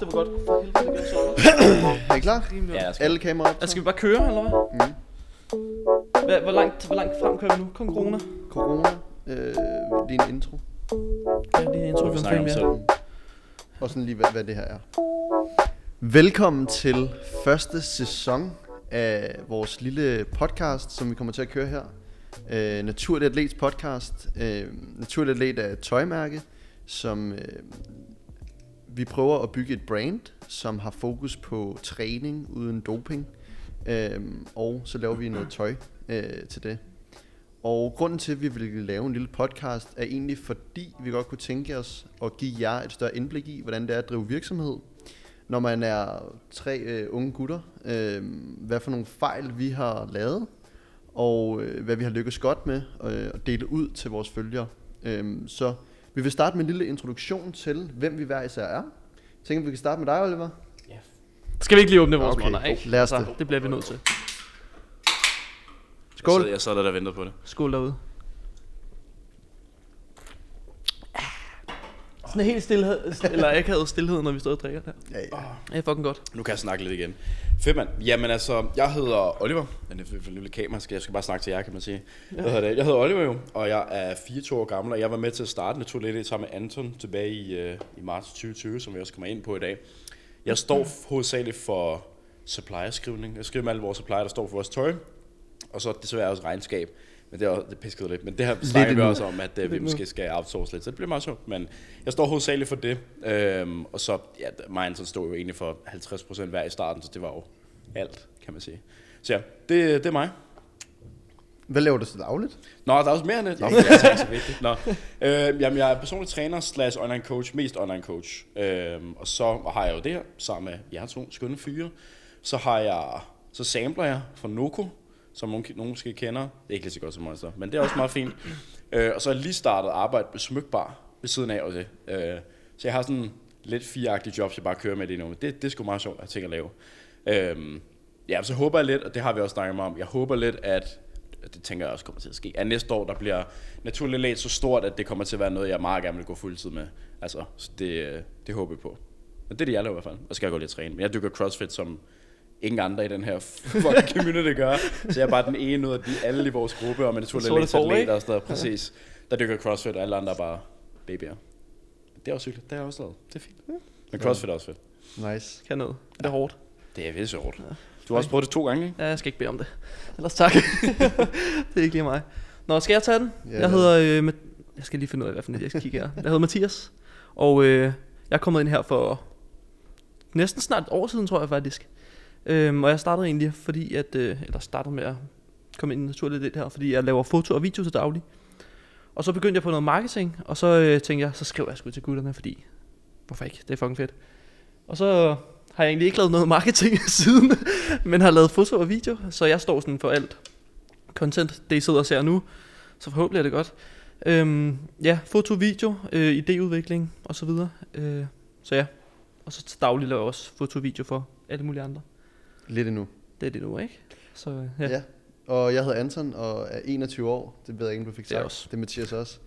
det var godt. For helvede, det. Er I klar? Ja, skal. Alle kameraer op. Altså, skal vi bare køre, eller hvad? Mm. Hvad, hvor, langt, hvor langt frem kører vi nu? Kong corona. Corona. Øh, din intro. Ja, det er intro, vi snakker om mere. selv. Og sådan lige, hvad, hvad det her er. Velkommen til første sæson af vores lille podcast, som vi kommer til at køre her. Øh, Naturlig Atlets podcast. Øh, Naturlig Atlet er et tøjmærke, som øh, vi prøver at bygge et brand, som har fokus på træning uden doping. Øh, og så laver vi noget tøj øh, til det. Og grunden til, at vi vil lave en lille podcast, er egentlig fordi, vi godt kunne tænke os at give jer et større indblik i, hvordan det er at drive virksomhed. Når man er tre øh, unge gutter, øh, hvad for nogle fejl vi har lavet, og øh, hvad vi har lykkes godt med øh, at dele ud til vores følgere. Øh, så vi vil starte med en lille introduktion til, hvem vi hver især er. Jeg tænker, vi kan starte med dig, Oliver. Skal vi ikke lige åbne vores Okay, måneder, ikke? lad os Altså, det. det bliver vi nødt til. Skål. Jeg sad, jeg sad der, der ventede på det. Skål derude. Sådan helt stillhed, eller ikke havde stillhed, når vi står og drikker der. Ja, ja. Det er fucking godt. Nu kan jeg snakke lidt igen. Fedt mand. Jamen altså, jeg hedder Oliver. Den er lille kamera, skal jeg skal bare snakke til jer, kan man sige. Hvad hedder det? Jeg hedder Oliver jo, og jeg er 24 år gammel, og jeg var med til at starte Naturligt sammen med Anton tilbage i, øh, i marts 2020, som vi også kommer ind på i dag. Jeg står hovedsageligt for supplierskrivning. Jeg skriver med alle vores supplier, der står for vores tøj, og så desværre også regnskab. Men det er, også- det pisket lidt. Men det her snakker vi også om, at uh, vi måske skal outsource lidt. Så det bliver meget sjovt. Men jeg står hovedsageligt for det. Øhm, og så, ja, mig Anton stod jo egentlig for 50% hver i starten, så det var jo alt, kan man sige. Så ja, det, det er mig. Hvad laver du så dagligt? Nå, der er også mere end det. Nå, det er altså så vigtigt. Nå. Øh, jamen, jeg er personlig træner slash online coach, mest online coach. Øh, og så har jeg jo det her, sammen med jer to skønne fyre. Så har jeg, så sampler jeg fra Noco, som nogen, nogen måske kender. Det er ikke lige så godt som Monster, men det er også meget fint. Øh, og så har jeg lige startet arbejde med smykbar ved siden af og det. Øh, så jeg har sådan lidt fireagtige jobs, jeg bare kører med det nu. Det, det er sgu meget sjovt at tænke at lave. Øh, ja, så håber jeg lidt, og det har vi også snakket om, jeg håber lidt, at det tænker jeg også kommer til at ske, at næste år, der bliver naturligt let så stort, at det kommer til at være noget, jeg meget gerne vil gå fuldtid med. Altså, så det, øh, det håber jeg på. Og det er det, jeg laver i hvert fald. Og så skal jeg gå lidt træne. Men jeg dykker CrossFit, som ingen andre i den her fucking community gør. Så jeg er bare den ene ud af de, alle i vores gruppe, og let får, ikke? atleter og sådan noget. Præcis. Der dykker CrossFit, og alle andre er bare babyer. Det er også hyggeligt. Det har jeg også lavet. Det er fint. Men CrossFit er også fedt. Nice. Kan noget. Det er hårdt. Det er virkelig hårdt. Du har også prøvet det to gange, ikke? Ja, jeg skal ikke bede om det. Ellers tak. det er ikke lige mig. Nå, skal jeg tage den? Ja, jeg hedder... Øh, Ma- jeg skal lige finde ud af, hvad for jeg skal kigge her. Jeg hedder Mathias. Og øh, jeg er kommet ind her for næsten snart et år siden, tror jeg faktisk. Øhm, og jeg startede egentlig, fordi at... Øh, eller startede med at komme ind i naturligt lidt her, fordi jeg laver foto og video til daglig. Og så begyndte jeg på noget marketing, og så øh, tænkte jeg, så skrev jeg sgu til gutterne, fordi... Hvorfor ikke? Det er fucking fedt. Og så har jeg egentlig ikke lavet noget marketing siden, men har lavet foto og video, så jeg står sådan for alt content, det I sidder og ser nu, så forhåbentlig er det godt. Øhm, ja, foto, video, øh, idéudvikling og så videre. Øh, så ja, og så til daglig laver jeg også foto og video for alle mulige andre. Lidt endnu. Det er det nu, ikke? Så ja. Ja. Og jeg hedder Anton og er 21 år. Det ved jeg ikke, om du fik Det er sagt. også. Det er Mathias også.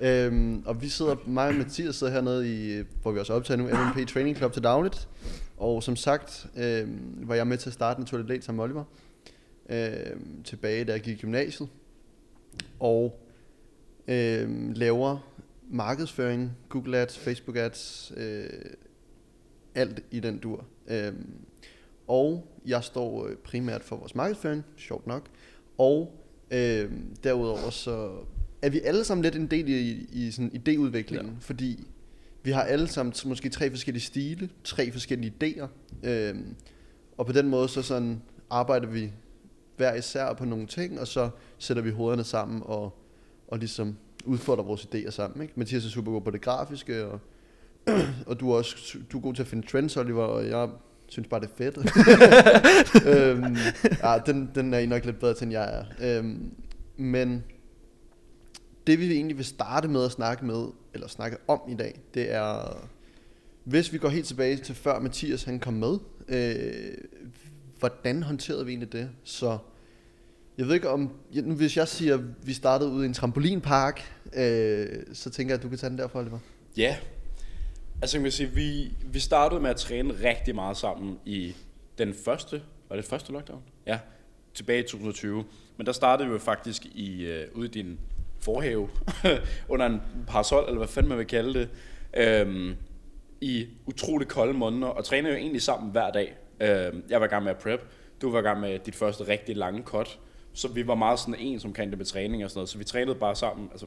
Øhm, og vi sidder, mig og Mathias sidder hernede i, hvor vi også optager nu, MMP Training Club til dagligt. Og som sagt, øhm, var jeg med til at starte Naturligt Let sammen med Oliver. Øhm, tilbage, da jeg gik i gymnasiet. Og øhm, laver markedsføring, Google Ads, Facebook Ads, øh, alt i den dur. Øhm, og jeg står øh, primært for vores markedsføring, sjovt nok. Og øh, derudover så er vi alle sammen lidt en del i, i sådan idéudviklingen, ja. fordi vi har alle sammen måske tre forskellige stile, tre forskellige idéer. Øh, og på den måde så sådan arbejder vi hver især på nogle ting, og så sætter vi hovederne sammen og, og ligesom udfordrer vores idéer sammen. Ikke? Mathias er super god på det grafiske, og, og du er også du er god til at finde trends, Oliver, og jeg synes bare, det er fedt. øhm, ja, den, den er I nok lidt bedre til, end jeg er. Øhm, men det vi egentlig vil starte med at snakke med, eller snakke om i dag, det er, hvis vi går helt tilbage til før Mathias han kom med, øh, hvordan håndterede vi egentlig det? Så jeg ved ikke om, nu hvis jeg siger, at vi startede ude i en trampolinpark, øh, så tænker jeg, at du kan tage den derfra, Oliver. Ja. Altså jeg vil sige, vi, vi startede med at træne rigtig meget sammen i den første, var det første lockdown? Ja, tilbage i 2020. Men der startede vi jo faktisk i, øh, ude i din forhave, under en parasol, eller hvad fanden man vil kalde det, øhm, i utrolig kolde måneder, og trænede jo egentlig sammen hver dag. Øhm, jeg var i gang med at prep, du var i gang med dit første rigtig lange cut, så vi var meget sådan ens omkring det med træning og sådan noget, så vi trænede bare sammen, altså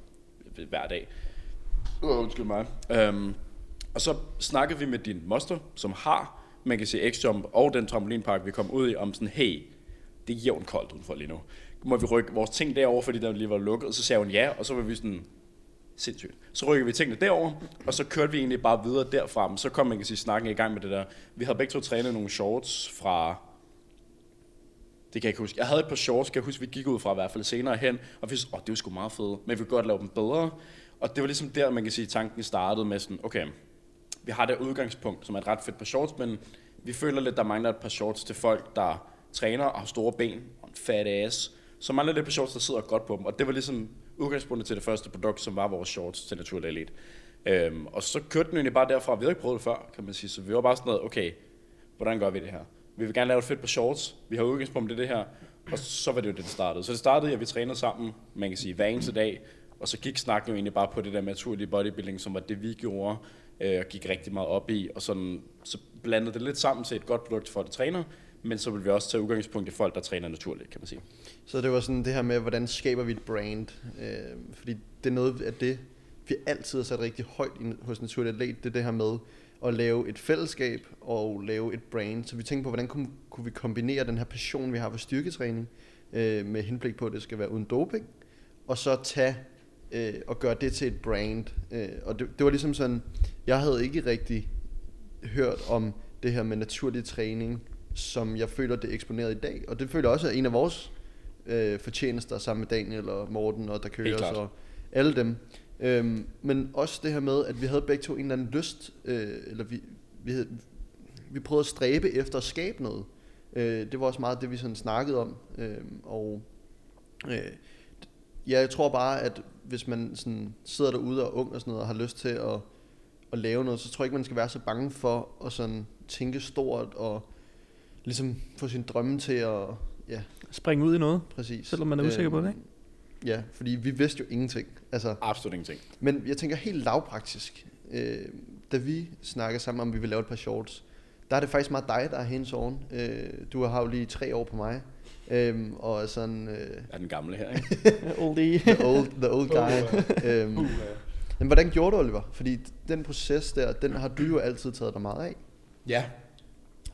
hver dag. Uh, undskyld mig. Øhm, og så snakkede vi med din moster, som har, man kan sige, X-Jump og den trampolinpark, vi kom ud i, om sådan, hey, det er jævnt koldt udenfor lige nu. Må vi rykke vores ting derover, fordi der lige var lukket? Så sagde hun ja, og så var vi sådan, sindssygt. Så rykkede vi tingene derover, og så kørte vi egentlig bare videre derfra. Men så kom man kan sige snakken i gang med det der. Vi havde begge to trænet nogle shorts fra det kan jeg ikke huske. Jeg havde et par shorts, kan jeg huske, vi gik ud fra i hvert fald senere hen, og vi åh, oh, det var sgu meget fedt, men vi kunne godt lave dem bedre. Og det var ligesom der, man kan sige, tanken startede med sådan, okay, vi har det udgangspunkt, som er et ret fedt par shorts, men vi føler lidt, der mangler et par shorts til folk, der træner og har store ben og en fat ass. Så mangler lidt par shorts, der sidder godt på dem. Og det var ligesom udgangspunktet til det første produkt, som var vores shorts til Naturlig Elite. Øhm, og så kørte den egentlig bare derfra. Vi havde ikke prøvet det før, kan man sige. Så vi var bare sådan noget, okay, hvordan gør vi det her? Vi vil gerne lave et fedt par shorts. Vi har udgangspunkt i det her. Og så var det jo det, der startede. Så det startede, at vi trænede sammen, man kan sige, hver eneste dag. Og så gik snakken jo egentlig bare på det der naturlige bodybuilding, som var det, vi gjorde øh, og gik rigtig meget op i, og sådan, så blandede det lidt sammen til et godt produkt for det træner, men så vil vi også tage udgangspunkt i folk, der træner naturligt, kan man sige. Så det var sådan det her med, hvordan skaber vi et brand? Øh, fordi det er noget af det, vi altid har sat rigtig højt hos Naturlig Atlet, det er det her med at lave et fællesskab og lave et brand. Så vi tænkte på, hvordan kunne, kunne vi kombinere den her passion, vi har for styrketræning, øh, med henblik på, at det skal være uden doping, og så tage øh, og gøre det til et brand. Øh, og det, det var ligesom sådan, jeg havde ikke rigtig hørt om det her med naturlig træning, som jeg føler, det er eksponeret i dag. Og det føler også er en af vores øh, fortjenester sammen med Daniel og Morten og der kører og alle dem. Øhm, men også det her med, at vi havde begge to en eller anden lyst, øh, eller vi, vi, havde, vi prøvede at stræbe efter at skabe noget. Øh, det var også meget det, vi sådan snakkede om. Øh, og øh, ja, jeg tror bare, at hvis man sådan sidder derude og er ung og sådan noget, og har lyst til at, at lave noget, så tror jeg ikke, man skal være så bange for at sådan tænke stort og ligesom få sin drømme til at ja, springe ud i noget, præcis. selvom man er usikker på det, ikke? Ja, fordi vi vidste jo ingenting. Altså, Absolut ingenting. Men jeg tænker helt lavpraktisk. Øh, da vi snakker sammen om, at vi vil lave et par shorts, der er det faktisk meget dig, der er hands on. Øh, du har jo lige tre år på mig. Øhm, og sådan... Øh, er den gamle her, ikke? Oldie. the, old, the old guy. øhm, men hvordan gjorde du, Oliver? Fordi den proces der, den har du jo altid taget dig meget af. Ja.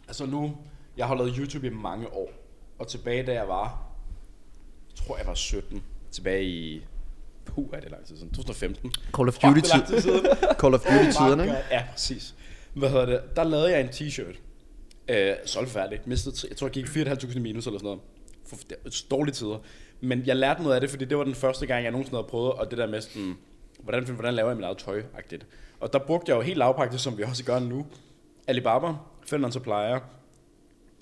Altså nu, jeg har lavet YouTube i mange år. Og tilbage da jeg var, jeg tror jeg var 17, tilbage i Puh, er det lang tid siden? 2015. Call of Duty tid. Call of Duty tiderne, ikke? Ja, præcis. Hvad hedder det? Der lavede jeg en t-shirt. Øh, solgt færdig. Mistet, jeg tror, jeg gik 4.500 minus eller sådan noget. For, dårlige tider. Men jeg lærte noget af det, fordi det var den første gang, jeg nogensinde havde prøvet, og det der med sådan, hvordan, hvordan laver jeg mit eget tøj -agtigt. Og der brugte jeg jo helt lavpraktisk, som vi også gør nu. Alibaba, Finland en supplier,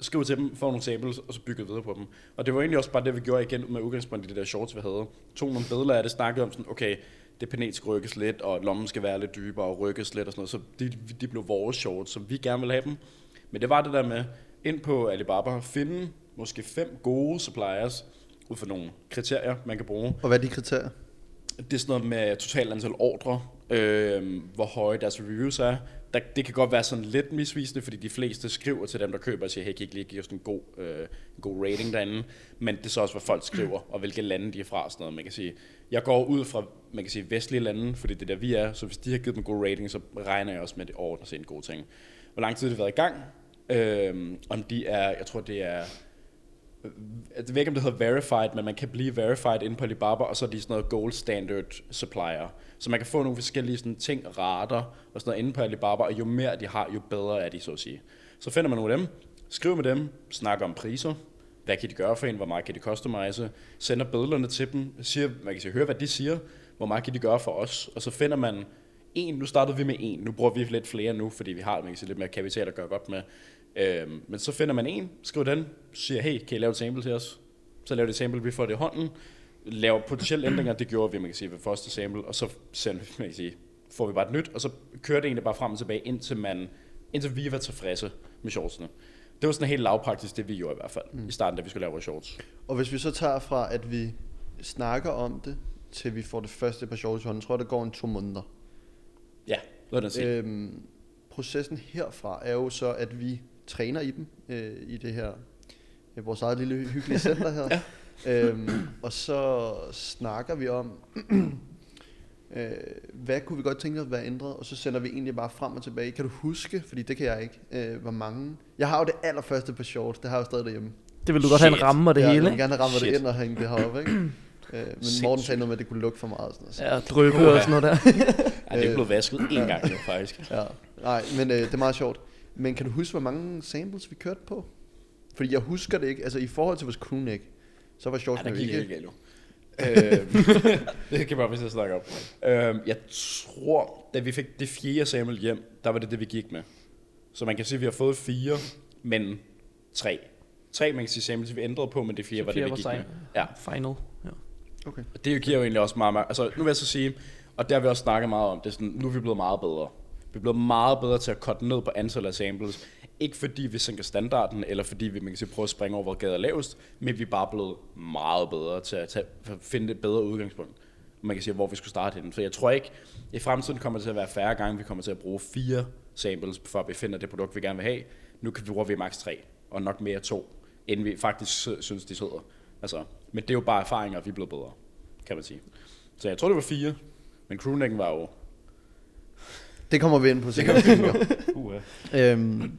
skrive til dem, få nogle samples, og så bygge videre på dem. Og det var egentlig også bare det, vi gjorde igen med udgangspunkt i det der shorts, vi havde. Tog nogle billeder af det, snakkede om sådan, okay, det panet skal rykkes lidt, og lommen skal være lidt dybere og rykkes lidt og sådan noget. Så de, de blev vores shorts, som vi gerne ville have dem. Men det var det der med, ind på Alibaba, finde måske fem gode suppliers, ud fra nogle kriterier, man kan bruge. Og hvad er de kriterier? Det er sådan noget med totalt antal ordre, øh, hvor høje deres reviews er. Der, det kan godt være sådan lidt misvisende, fordi de fleste skriver til dem, der køber og siger, hey, kan I lige give os en god, øh, en god rating derinde? Men det er så også, hvad folk skriver, og hvilke lande de er fra. Sådan noget. Man kan sige, jeg går ud fra man kan sige, vestlige lande, fordi det er der, vi er. Så hvis de har givet dem en god rating, så regner jeg også med, at det ordner sig en god ting. Hvor lang tid har det været i gang? Øh, om de er, jeg tror det er jeg ved ikke, om det hedder verified, men man kan blive verified inde på Alibaba, og så er de sådan noget gold standard supplier. Så man kan få nogle forskellige sådan ting, rater og sådan noget inde på Alibaba, og jo mere de har, jo bedre er de, så at sige. Så finder man nogle af dem, skriver med dem, snakker om priser, hvad kan de gøre for en, hvor meget kan de customize, sender billederne til dem, siger, man kan sige, høre, hvad de siger, hvor meget kan de gøre for os, og så finder man en, nu startede vi med en, nu bruger vi lidt flere nu, fordi vi har man kan sige, lidt mere kapital at gøre godt med. Øhm, men så finder man en, skriver den, siger, hey, kan I lave et sample til os? Så laver de et sample, vi får det i hånden, laver potentielle ændringer, det gjorde vi, man kan sige, ved første sample, og så sender man kan sige, får vi bare et nyt, og så kører det egentlig bare frem og tilbage, indtil, man, indtil vi var tilfredse med shortsene. Det var sådan helt lavpraktisk, det vi gjorde i hvert fald, mm. i starten, da vi skulle lave vores shorts. Og hvis vi så tager fra, at vi snakker om det, til vi får det første par shorts i hånden, tror jeg, det går en to måneder. Ja, lad os sige. Øhm, processen herfra er jo så, at vi træner i dem, øh, i det her, øh, vores eget lille hyggelige center her. ja. øhm, og så snakker vi om, øh, hvad kunne vi godt tænke os at være ændret, og så sender vi egentlig bare frem og tilbage. Kan du huske, fordi det kan jeg ikke, øh, hvor mange... Jeg har jo det allerførste på shorts, det har jeg jo stadig derhjemme. Det vil du godt have en Shit. ramme og det ja, hele, Jeg vil gerne have rammet det Shit. ind og hænge det heroppe, ikke? Øh, men Morten sagde noget med, at det kunne lugte for meget. og Sådan noget. så- Ja, drøbe og sådan noget der. Ja, det er blevet vasket en gang nu, faktisk. Ja, nej, men øh, det er meget sjovt. Men kan du huske, hvor mange samples vi kørte på? Fordi jeg husker det ikke. Altså i forhold til vores crewneck, så var Ja, shortsene der gik ikke... helt. Øhm, det kan bare vist snakke om. Øhm, jeg tror, da vi fik det fjerde sample hjem, der var det det, vi gik med. Så man kan sige, at vi har fået fire, men tre. Tre, man kan sige, samples, vi ændrede på, men det fjerde var det, vi gik med. Ja, Final. Ja. Okay. og det giver jo egentlig også meget, meget altså nu vil jeg så sige, og det har vi også snakket meget om, det er sådan, nu er vi blevet meget bedre. Vi er blevet meget bedre til at cutte ned på antallet af samples. Ikke fordi vi sænker standarden, eller fordi vi man kan sige, prøver at springe over, hvor gader er lavest, men vi er bare blevet meget bedre til at, tage, at finde et bedre udgangspunkt. Man kan sige, hvor vi skulle starte henne. Så jeg tror ikke, i fremtiden kommer det til at være færre gange, vi kommer til at bruge fire samples, for at vi finder det produkt, vi gerne vil have. Nu kan vi bruge vi maks 3, og nok mere to, end vi faktisk synes, de sidder. Altså, men det er jo bare erfaringer, vi er blevet bedre, kan man sige. Så jeg tror, det var fire, men crewnecken var jo... Det kommer vi ind på senere. Uh, øhm,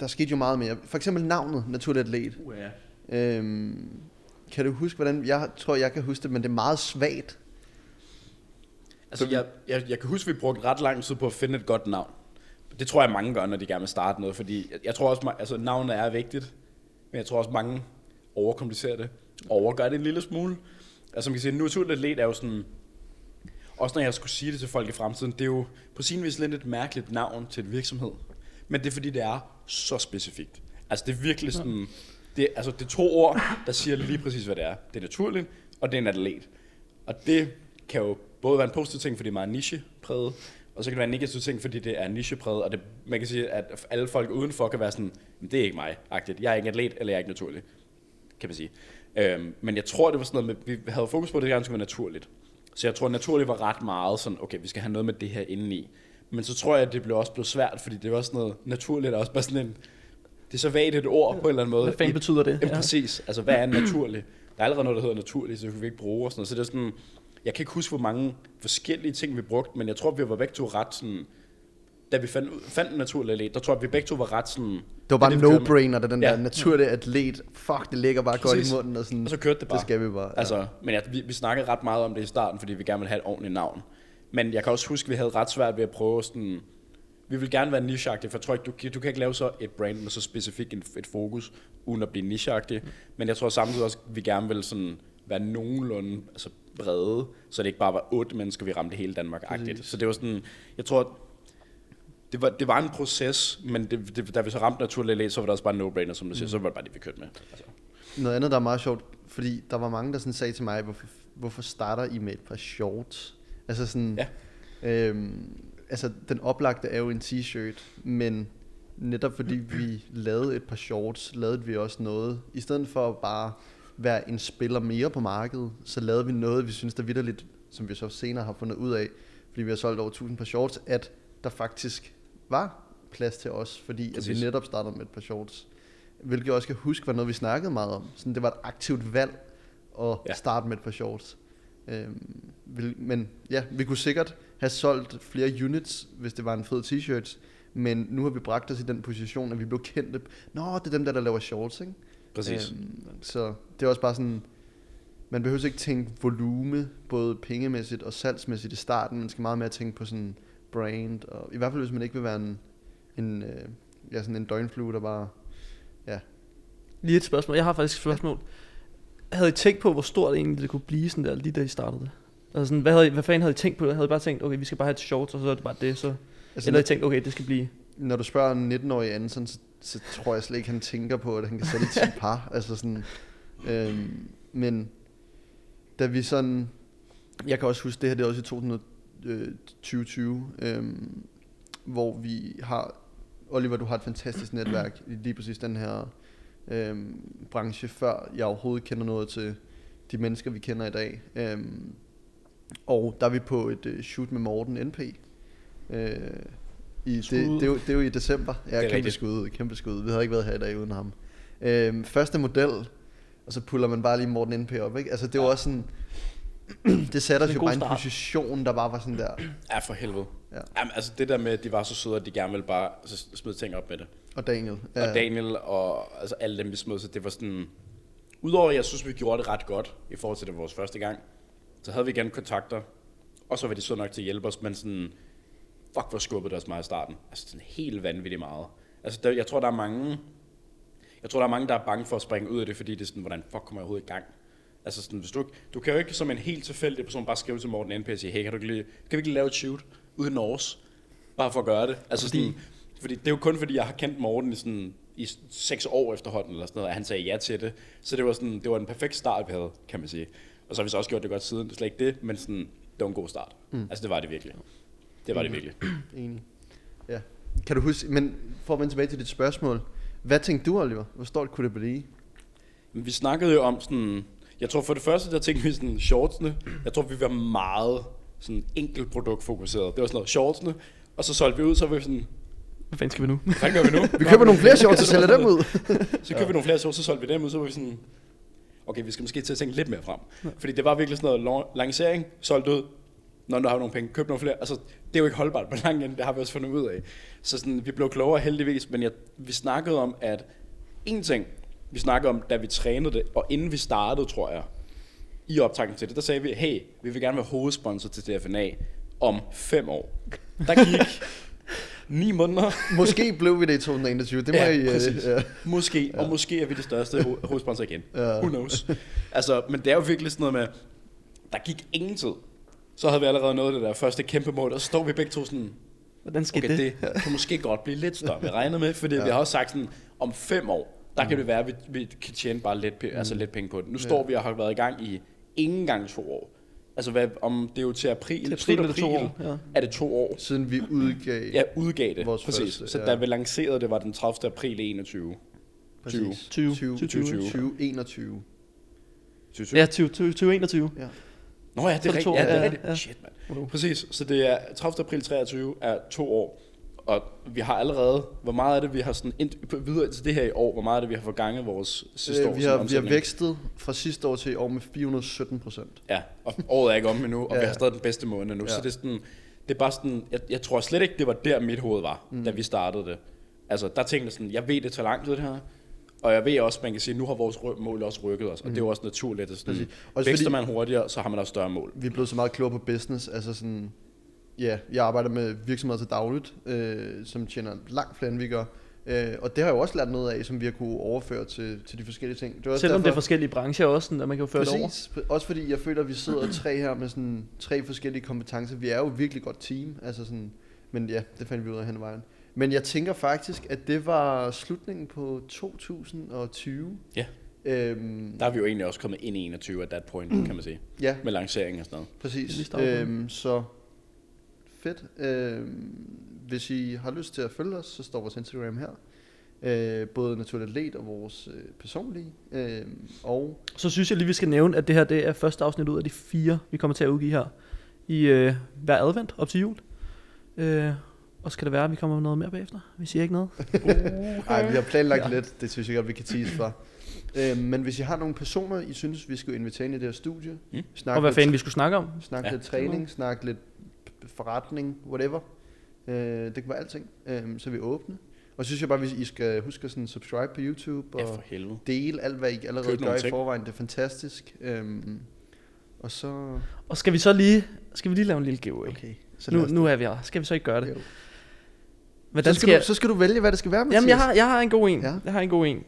der skete jo meget mere. For eksempel navnet, naturlig atlet. uh, Øhm, kan du huske, hvordan... Jeg tror, jeg kan huske det, men det er meget svagt. Altså, jeg, jeg, jeg kan huske, at vi brugte ret lang tid på at finde et godt navn. Det tror jeg, mange gør, når de gerne vil starte noget, fordi jeg, jeg tror også, altså navnet er vigtigt, men jeg tror også, mange overkomplicerer det, overgør det en lille smule. Altså, man kan sige, naturligt atlet er jo sådan, også når jeg skulle sige det til folk i fremtiden, det er jo på sin vis lidt et mærkeligt navn til en virksomhed. Men det er fordi, det er så specifikt. Altså, det er virkelig sådan, det, altså, det er to ord, der siger lige præcis, hvad det er. Det er naturligt, og det er en atlet. Og det kan jo både være en positiv ting, fordi det er meget nichepræget, og så kan det være en negativ ting, fordi det er nichepræget, og det, man kan sige, at alle folk udenfor kan være sådan, "Men det er ikke mig, agtigt. Jeg er ikke atlet, eller jeg er ikke naturlig, kan man sige. Øhm, men jeg tror, det var sådan noget med, vi havde fokus på, at det gerne skulle være naturligt. Så jeg tror, naturligt var ret meget sådan, okay, vi skal have noget med det her indeni. Men så tror jeg, at det blev også blevet svært, fordi det var sådan noget naturligt, er også bare sådan en, det er så vagt et ord på en eller anden måde. Hvad fanden betyder det? Ja. Præcis. Altså, hvad er naturligt? Der er allerede noget, der hedder naturligt, så det kan vi ikke bruge og sådan noget. Så det er sådan, jeg kan ikke huske, hvor mange forskellige ting vi brugte, men jeg tror, vi var begge to ret sådan, da vi fandt, fandt en naturlig atlet, der tror jeg, vi begge to var ret sådan... Det var bare en no-brainer, det den Ja. der naturlige atlet. Fuck, det ligger bare godt Præcis. i munden. Og, sådan, Og så kørte det bare. Det skal vi bare. Ja. Altså, men ja, vi, vi snakkede ret meget om det i starten, fordi vi gerne ville have et ordentligt navn. Men jeg kan også huske, at vi havde ret svært ved at prøve sådan... Vi vil gerne være nicheagtige, for jeg tror ikke, du, kan- du kan ikke lave så et brand med så specifikt et fokus, uden at blive nicheagtig. Men jeg tror samtidig også, at vi gerne vil sådan være nogenlunde altså brede, så det ikke bare var otte mennesker, vi ramte hele Danmark-agtigt. Så det var sådan, jeg tror, det var, det var en proces, men det, det, da vi så ramte naturlig læs, så var det også bare no-brainer, som du siger, så var det bare det, vi kørte med. Altså. Noget andet, der er meget sjovt, fordi der var mange, der sådan sagde til mig, hvorfor, hvorfor starter I med et par shorts? Altså sådan, Ja. øhm, altså den oplagte er jo en t-shirt, men netop fordi vi lavede et par shorts, lavede vi også noget, i stedet for at bare være en spiller mere på markedet, så lavede vi noget, vi synes der vidderligt, som vi så senere har fundet ud af, fordi vi har solgt over 1000 par shorts, at der faktisk var plads til os, fordi at vi netop startede med et par shorts. Hvilket jeg også kan huske var noget, vi snakkede meget om. Sådan, det var et aktivt valg at Ja. starte med et par shorts. Øhm, men ja, vi kunne sikkert have solgt flere units, hvis det var en fed t-shirt. Men nu har vi bragt os i den position, at vi blev kendte. Nå, det er dem der, der laver shorts, ikke? Præcis. Øhm, så det er også bare sådan, man behøver ikke tænke volume, både pengemæssigt og salgsmæssigt i starten. Man skal meget mere tænke på sådan brand, og i hvert fald hvis man ikke vil være en, en, øh, ja, sådan en døgnflue, der bare, ja. Lige et spørgsmål. Jeg har faktisk et spørgsmål. Havde I tænkt på, hvor stort egentlig det kunne blive, sådan der, lige da I startede det? Altså sådan, hvad, havde I, hvad fanden havde I tænkt på? Havde I bare tænkt, okay, vi skal bare have et shorts, og så er det bare det, så... Altså, Eller havde I tænkt, okay, det skal blive... når du spørger en 19-årig Anson, så, så tror jeg slet ikke, han tænker på, at han kan sælge 10 par. Altså sådan, øhm, men da vi sådan... Jeg kan også huske, det her det er også i øh, 2020, øh, hvor vi har, Oliver, du har et fantastisk netværk i lige præcis den her øh, branche, før jeg overhovedet kender noget til de mennesker, vi kender i dag. Øh, og der er vi på et øh, shoot med Morten NP. Øh, i, det, det, er jo, det er jo i december. Ja, kæmpe rigtigt. skud, kæmpe skud. Vi havde ikke været her i dag uden ham. Øhm, første model, og så puller man bare lige Morten NP op, ikke? Altså det var Ja. også sådan, det satte os jo bare i en start. position, der bare var sådan der. Ja, for helvede. Ja. Ja. Jamen, altså det der med, at de var så søde, at de gerne ville bare altså, smide ting op med det. Og Daniel. Ja. Og Daniel og altså alle dem, vi smed, så det var sådan... Udover at jeg synes, vi gjorde det ret godt i forhold til det vores første gang, så havde vi igen kontakter, og så var de så nok til at hjælpe os, men sådan, fuck hvor skubbede det os meget i starten. Altså sådan helt vanvittigt meget. Altså der, jeg tror, der er mange, jeg tror, der er mange, der er bange for at springe ud af det, fordi det er sådan, hvordan fuck kommer jeg overhovedet i gang? Altså sådan, hvis du, du kan jo ikke som en helt tilfældig person bare skrive til Morten NP og sige, hey, kan, du ikke lige, kan vi ikke lige lave et shoot uden Norge? Bare for at gøre det. Altså Fordi- sådan, fordi det er jo kun fordi, jeg har kendt Morten i sådan i seks år efterhånden, eller sådan noget, at han sagde ja til det. Så det var, sådan, det var en perfekt start, vi havde, kan man sige. Og så har vi så også gjort det godt siden, det er slet ikke det, men sådan, det var en god start. Mm. Altså det var det virkelig. Det var det virkelig. Enig. Ja. Kan du huske, men for at vende tilbage til dit spørgsmål, hvad tænkte du, Oliver? Hvor stort kunne det blive? Vi snakkede jo om sådan, jeg tror for det første, der tænkte vi sådan shortsene. Jeg tror, vi var meget sådan enkelt produktfokuseret. Det var sådan noget shortsene, og så solgte vi ud, så var vi sådan, Hvad fanden skal vi nu? hvad gør vi nu? Vi køber nogle flere shorts og sælger dem ud. Så købte vi nogle flere shorts, så solgte vi dem ud, så var vi sådan, okay, vi skal måske til at tænke lidt mere frem. Fordi det var virkelig sådan noget la- lancering, solgt ud, når du har nogle penge, køb nogle flere. Altså, det er jo ikke holdbart på lang det har vi også fundet ud af. Så sådan, vi blev klogere heldigvis, men jeg, vi snakkede om, at en ting, vi snakkede om, da vi trænede det, og inden vi startede, tror jeg, i optakten til det, der sagde vi, hey, vi vil gerne være hovedsponsor til DFNA om fem år. Der gik ni måneder, Måske blev vi det i 2021. Det må Ja, I, øh, præcis. ja. Måske, ja. og måske er vi det største ho- hovedsponsor igen. Ja. Ja. Who knows? Altså, men det er jo virkelig sådan noget med, der gik ingen tid. Så havde vi allerede nået det der første kæmpe mål, og så står vi begge to sådan, Hvordan skal okay, det? det kan måske godt blive lidt større, vi regner med, fordi ja. vi har også sagt sådan, om fem år, der kan det være, at vi, vi kan tjene bare lidt, pe- altså lidt penge på det. Nu står vi og har været i gang i ingen gang to år. Altså, hvad, om det er jo til april, Til april slut er det to april, år, ja. er det to år. Siden vi udgav. Ja, udgav det, Vores præcis. første, så ja. da vi lancerede det, var den 30. april 21. præcis. 20. 20, 20. 2021. 20. Ja, 20, 20, 2021. Ja. Nå ja, det Så er det rigtigt. Ja, det er Ja, rigtigt. ja. Shit, mand. Præcis. Så det er 30. april 23 er to år. Og vi har allerede, hvor meget er det, vi har sådan ind, videre til det her i år, hvor meget er det, vi har forganget vores sidste år Øh, vi, har, vi har vækstet fra sidste år til i år med 417 procent. Ja, og året er ikke om endnu, og Ja. vi har stadig den bedste måned nu, Ja. så det er sådan, det er bare sådan, jeg, jeg tror slet ikke, det var der mit hoved var, mm. da vi startede det. Altså, der tænkte jeg sådan, jeg ved, det tager lang tid det her, og jeg ved også, man kan sige, nu har vores mål også rykket os, og det er jo også naturligt, at sådan, Mm. Præcis. Også vækster fordi- man hurtigere, så har man også større mål. Vi er blevet så meget klogere på business. Altså sådan, ja, jeg arbejder med virksomheder til dagligt, øh, som tjener langt flere end vi gør. Øh, og det har jeg jo også lært noget af, som vi har kunne overføre til, til de forskellige ting. Det er også Selvom det er derfor- forskellige brancher også, sådan, at man kan jo føre det over. Præcis. Også fordi jeg føler, at vi sidder tre her med sådan tre forskellige kompetencer. Vi er jo et virkelig godt team. Altså sådan, men ja, det fandt vi ud af hen ad vejen. Men jeg tænker faktisk, at det var slutningen på 2020. Ja. Øhm, Der er vi jo egentlig også kommet ind i 21 at that point, kan man sige. ja, Med lancering og sådan noget. Præcis. Øhm, så fedt. Øhm, hvis I har lyst til at følge os, så står vores Instagram her. Øh, både Naturligt Atlet og vores øh, personlige. Øh, og Så synes jeg lige, vi skal nævne, at det her det er første afsnit ud af de fire, vi kommer til at udgive her. I øh, hver advent op til jul. Øh, og skal det være, at vi kommer med noget mere bagefter? Vi siger ikke noget. Ej, vi har planlagt Ja. lidt, det synes jeg godt, vi kan tease for. øhm, men hvis I har nogle personer, I synes, vi skulle invitere ind i det her studie, Mm. snakke Og hvad fanden vi skulle snakke om. snakke Ja. lidt træning, snakke lidt forretning, whatever. Øh, det kan være alting. Øhm, så er vi åbne. Og så synes jeg bare, at I skal huske at sådan subscribe på YouTube Ja, og for helvede. dele alt, hvad I allerede Køb gør i forvejen. Det er fantastisk. Øhm, og så... Og skal vi så lige, skal vi lige lave en lille giveaway? Okay. Så Nu, nu er vi her. Skal vi så ikke gøre det? Jo. Hvordan så, skal du, så skal du vælge, hvad det skal være, Mathias. Jamen, jeg har, jeg har en god en. Ja. Jeg har en god en.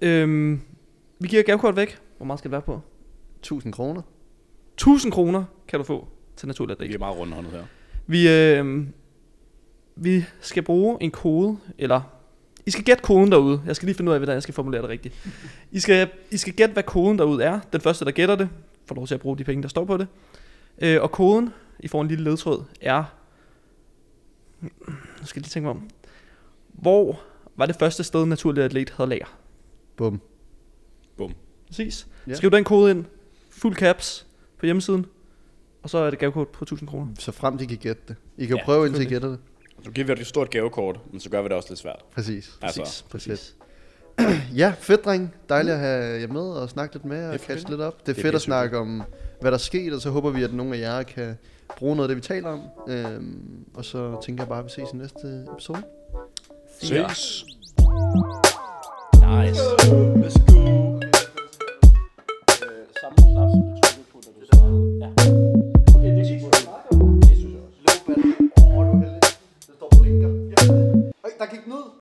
Øhm, vi giver gavekort væk. Hvor meget skal det være på? 1000 kroner. 1000 kroner kan du få til naturligt Vi er meget rundhåndet her. Vi, øh, vi skal bruge en kode, eller I skal gætte koden derude. Jeg skal lige finde ud af, hvordan jeg skal formulere det rigtigt. I skal, I skal gætte, hvad koden derude er. Den første, der gætter det, får lov til at bruge de penge, der står på det. Øh, og koden I får en lille ledtråd. Er... Nu skal jeg lige tænke mig om. Hvor var det første sted, naturlig atlet havde lager? Bum. Bum. Præcis. Ja. Skriv den kode ind. Fuld caps på hjemmesiden. Og så er det gavekort på 1000 kroner. Så frem de kan gætte det. I kan Ja, ja, prøve indtil I gætter det. Så giver vi dig et stort gavekort, men så gør vi det også lidt svært. Præcis. Altså, Præcis. Præcis. Ja, fedt dreng. Dejligt at have jer med og snakke lidt med og fedt. lidt op. Det er Det er fedt at snakke om, hvad der er sket, og så håber vi, at nogle af jer kan bruge noget af det, vi taler om. Øhm, og så tænker jeg bare, at vi ses i næste episode. ses. Nice.